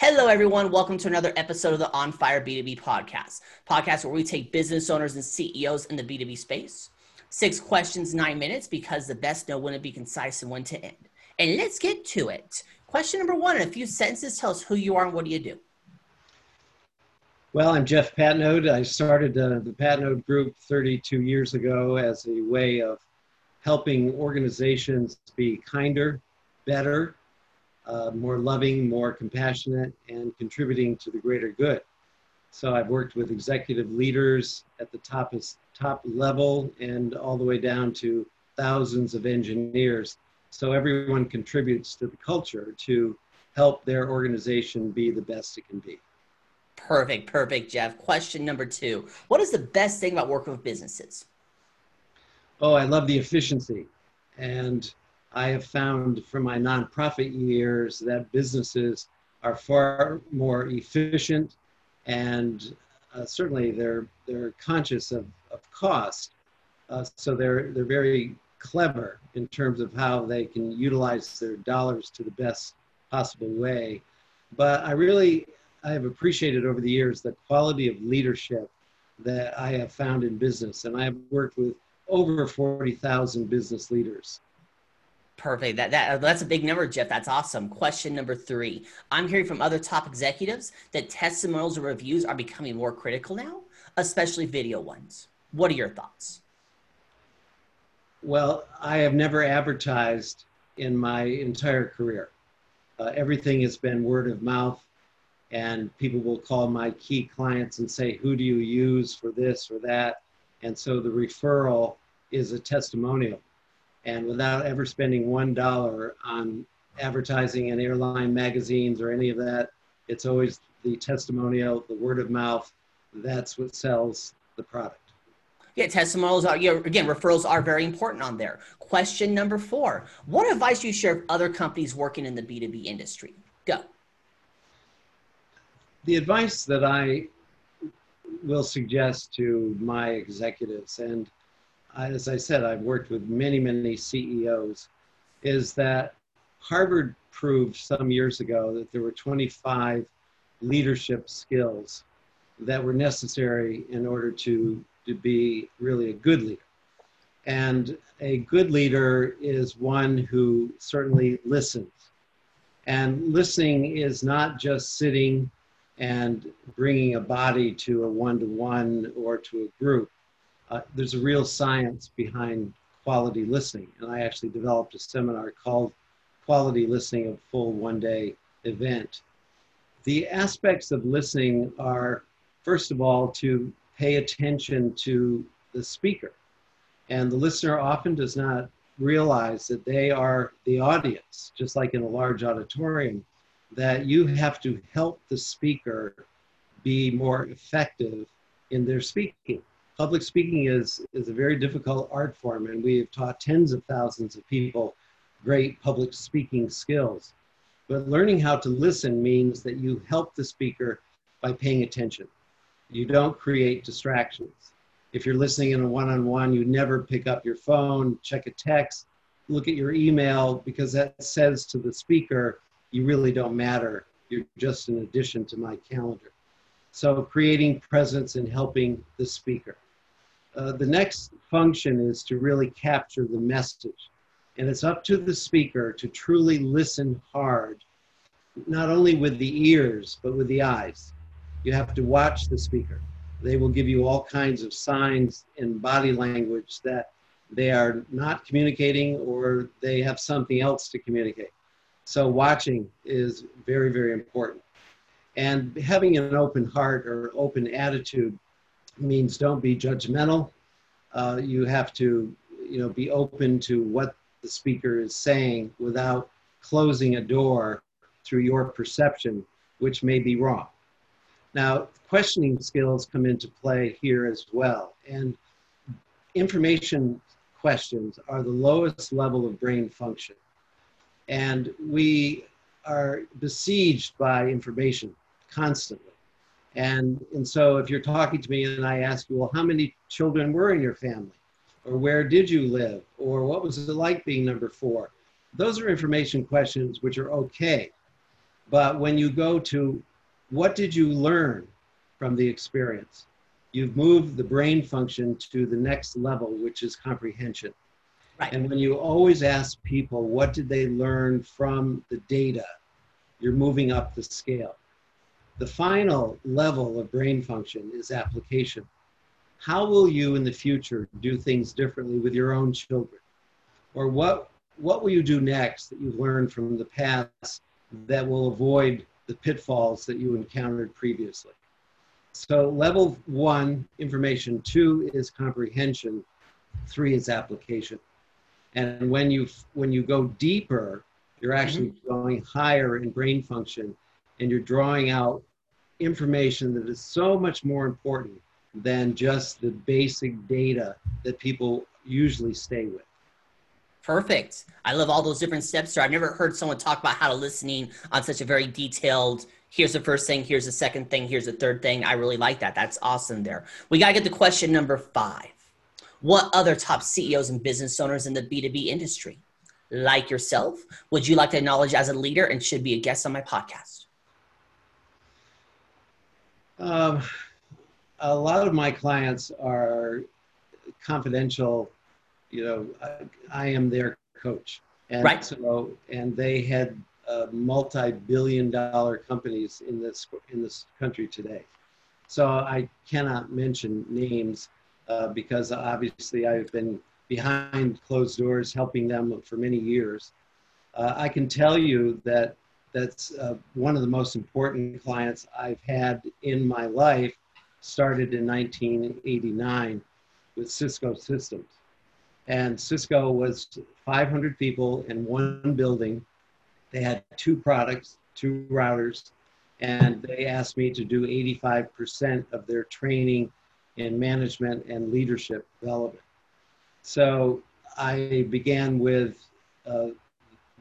Hello, everyone. Welcome to another episode of the On Fire B2B podcast, podcast where we take business owners and CEOs in the B2B space. Six questions, nine minutes, because the best know when to be concise and when to end. And let's get to it. Question number one in a few sentences, tell us who you are and what do you do? Well, I'm Jeff Patnode. I started uh, the Patnode Group 32 years ago as a way of helping organizations be kinder, better, uh, more loving, more compassionate, and contributing to the greater good. So I've worked with executive leaders at the top, top level and all the way down to thousands of engineers. So everyone contributes to the culture to help their organization be the best it can be. Perfect, perfect, Jeff. Question number two What is the best thing about working with businesses? Oh, I love the efficiency. And I have found from my nonprofit years that businesses are far more efficient and uh, certainly they're, they're conscious of, of cost. Uh, so they're, they're very clever in terms of how they can utilize their dollars to the best possible way. But I really, I have appreciated over the years the quality of leadership that I have found in business. And I have worked with over 40,000 business leaders. Perfect. That, that that's a big number, Jeff. That's awesome. Question number three. I'm hearing from other top executives that testimonials and reviews are becoming more critical now, especially video ones. What are your thoughts? Well, I have never advertised in my entire career. Uh, everything has been word of mouth, and people will call my key clients and say, Who do you use for this or that? And so the referral is a testimonial and without ever spending one dollar on advertising in airline magazines or any of that, it's always the testimonial, the word of mouth. That's what sells the product. Yeah, testimonials are, you know, again, referrals are very important on there. Question number four What advice do you share with other companies working in the B2B industry? Go. The advice that I will suggest to my executives, and as I said, I've worked with many, many CEOs, is that Harvard proved some years ago that there were 25 leadership skills that were necessary in order to, to be really a good leader. And a good leader is one who certainly listens. And listening is not just sitting and bringing a body to a one to one or to a group uh, there's a real science behind quality listening. And I actually developed a seminar called Quality Listening, a full one day event. The aspects of listening are, first of all, to pay attention to the speaker. And the listener often does not realize that they are the audience, just like in a large auditorium, that you have to help the speaker be more effective in their speaking public speaking is, is a very difficult art form, and we've taught tens of thousands of people great public speaking skills. But learning how to listen means that you help the speaker by paying attention. You don't create distractions. If you're listening in a one on one, you never pick up your phone, check a text, look at your email, because that says to the speaker, you really don't matter. You're just an addition to my calendar. So, creating presence and helping the speaker. Uh, the next function is to really capture the message. And it's up to the speaker to truly listen hard, not only with the ears, but with the eyes. You have to watch the speaker. They will give you all kinds of signs and body language that they are not communicating or they have something else to communicate. So, watching is very, very important. And having an open heart or open attitude means don't be judgmental. Uh, you have to, you know, be open to what the speaker is saying without closing a door through your perception, which may be wrong. Now, questioning skills come into play here as well. And information questions are the lowest level of brain function. And we are besieged by information constantly. And, and so if you're talking to me and I ask you, well, how many children were in your family? Or where did you live? Or what was it like being number four? Those are information questions which are okay. But when you go to what did you learn from the experience? You've moved the brain function to the next level, which is comprehension. Right. And when you always ask people, what did they learn from the data? You're moving up the scale. The final level of brain function is application. How will you in the future do things differently with your own children? Or what, what will you do next that you've learned from the past that will avoid the pitfalls that you encountered previously? So level one, information, two is comprehension, three is application. And when you when you go deeper, you're actually mm-hmm. going higher in brain function and you're drawing out information that is so much more important than just the basic data that people usually stay with. Perfect. I love all those different steps there. I've never heard someone talk about how to listening on such a very detailed here's the first thing, here's the second thing, here's the third thing. I really like that. That's awesome there. We got to get to question number five. What other top CEOs and business owners in the B2B industry, like yourself, would you like to acknowledge as a leader and should be a guest on my podcast? Um, a lot of my clients are confidential. You know, I, I am their coach, and right. so and they had uh, multi-billion-dollar companies in this in this country today. So I cannot mention names uh, because obviously I've been behind closed doors helping them for many years. Uh, I can tell you that that's uh, one of the most important clients I've had in my life. Started in 1989 with Cisco Systems. And Cisco was 500 people in one building they had two products, two routers, and they asked me to do 85% of their training in management and leadership development. So I began with uh,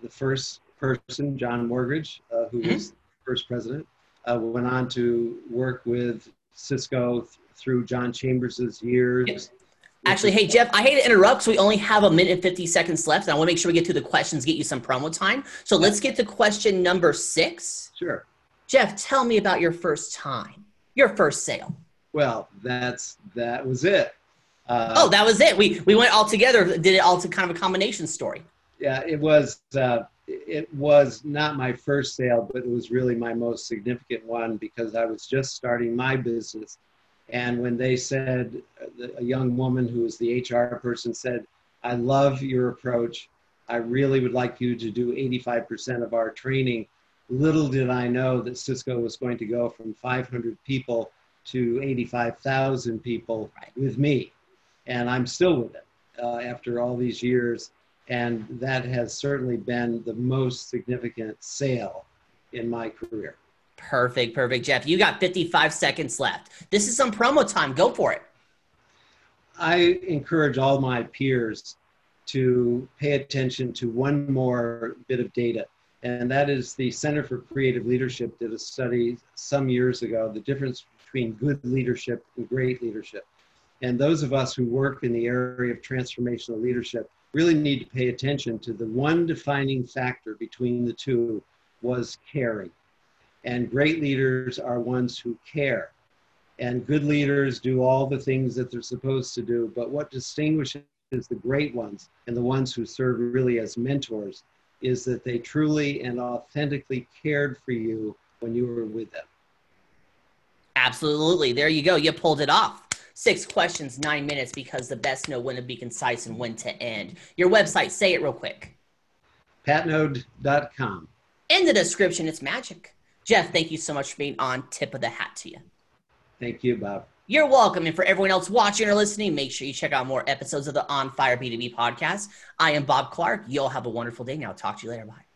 the first person, John Morgridge, uh, who mm-hmm. was first president. Uh, went on to work with Cisco th- through John Chambers's years. Actually, hey, Jeff, I hate to interrupt because we only have a minute and 50 seconds left. And I want to make sure we get to the questions, get you some promo time. So let's get to question number six. Sure. Jeff, tell me about your first time, your first sale. Well, that's that was it. Uh, oh, that was it. We we went all together, did it all to kind of a combination story. Yeah, it was. Uh, it was not my first sale, but it was really my most significant one because I was just starting my business and when they said, a young woman who was the HR person said, I love your approach. I really would like you to do 85% of our training. Little did I know that Cisco was going to go from 500 people to 85,000 people with me. And I'm still with it uh, after all these years. And that has certainly been the most significant sale in my career. Perfect, perfect, Jeff. You got 55 seconds left. This is some promo time. Go for it. I encourage all my peers to pay attention to one more bit of data, and that is the Center for Creative Leadership did a study some years ago the difference between good leadership and great leadership. And those of us who work in the area of transformational leadership really need to pay attention to the one defining factor between the two was caring. And great leaders are ones who care. And good leaders do all the things that they're supposed to do. But what distinguishes the great ones and the ones who serve really as mentors is that they truly and authentically cared for you when you were with them. Absolutely. There you go. You pulled it off. Six questions, nine minutes, because the best know when to be concise and when to end. Your website, say it real quick. Patnode.com. In the description, it's magic. Jeff, thank you so much for being on. Tip of the hat to you. Thank you, Bob. You're welcome. And for everyone else watching or listening, make sure you check out more episodes of the On Fire B2B podcast. I am Bob Clark. You'll have a wonderful day. Now, I'll talk to you later. Bye.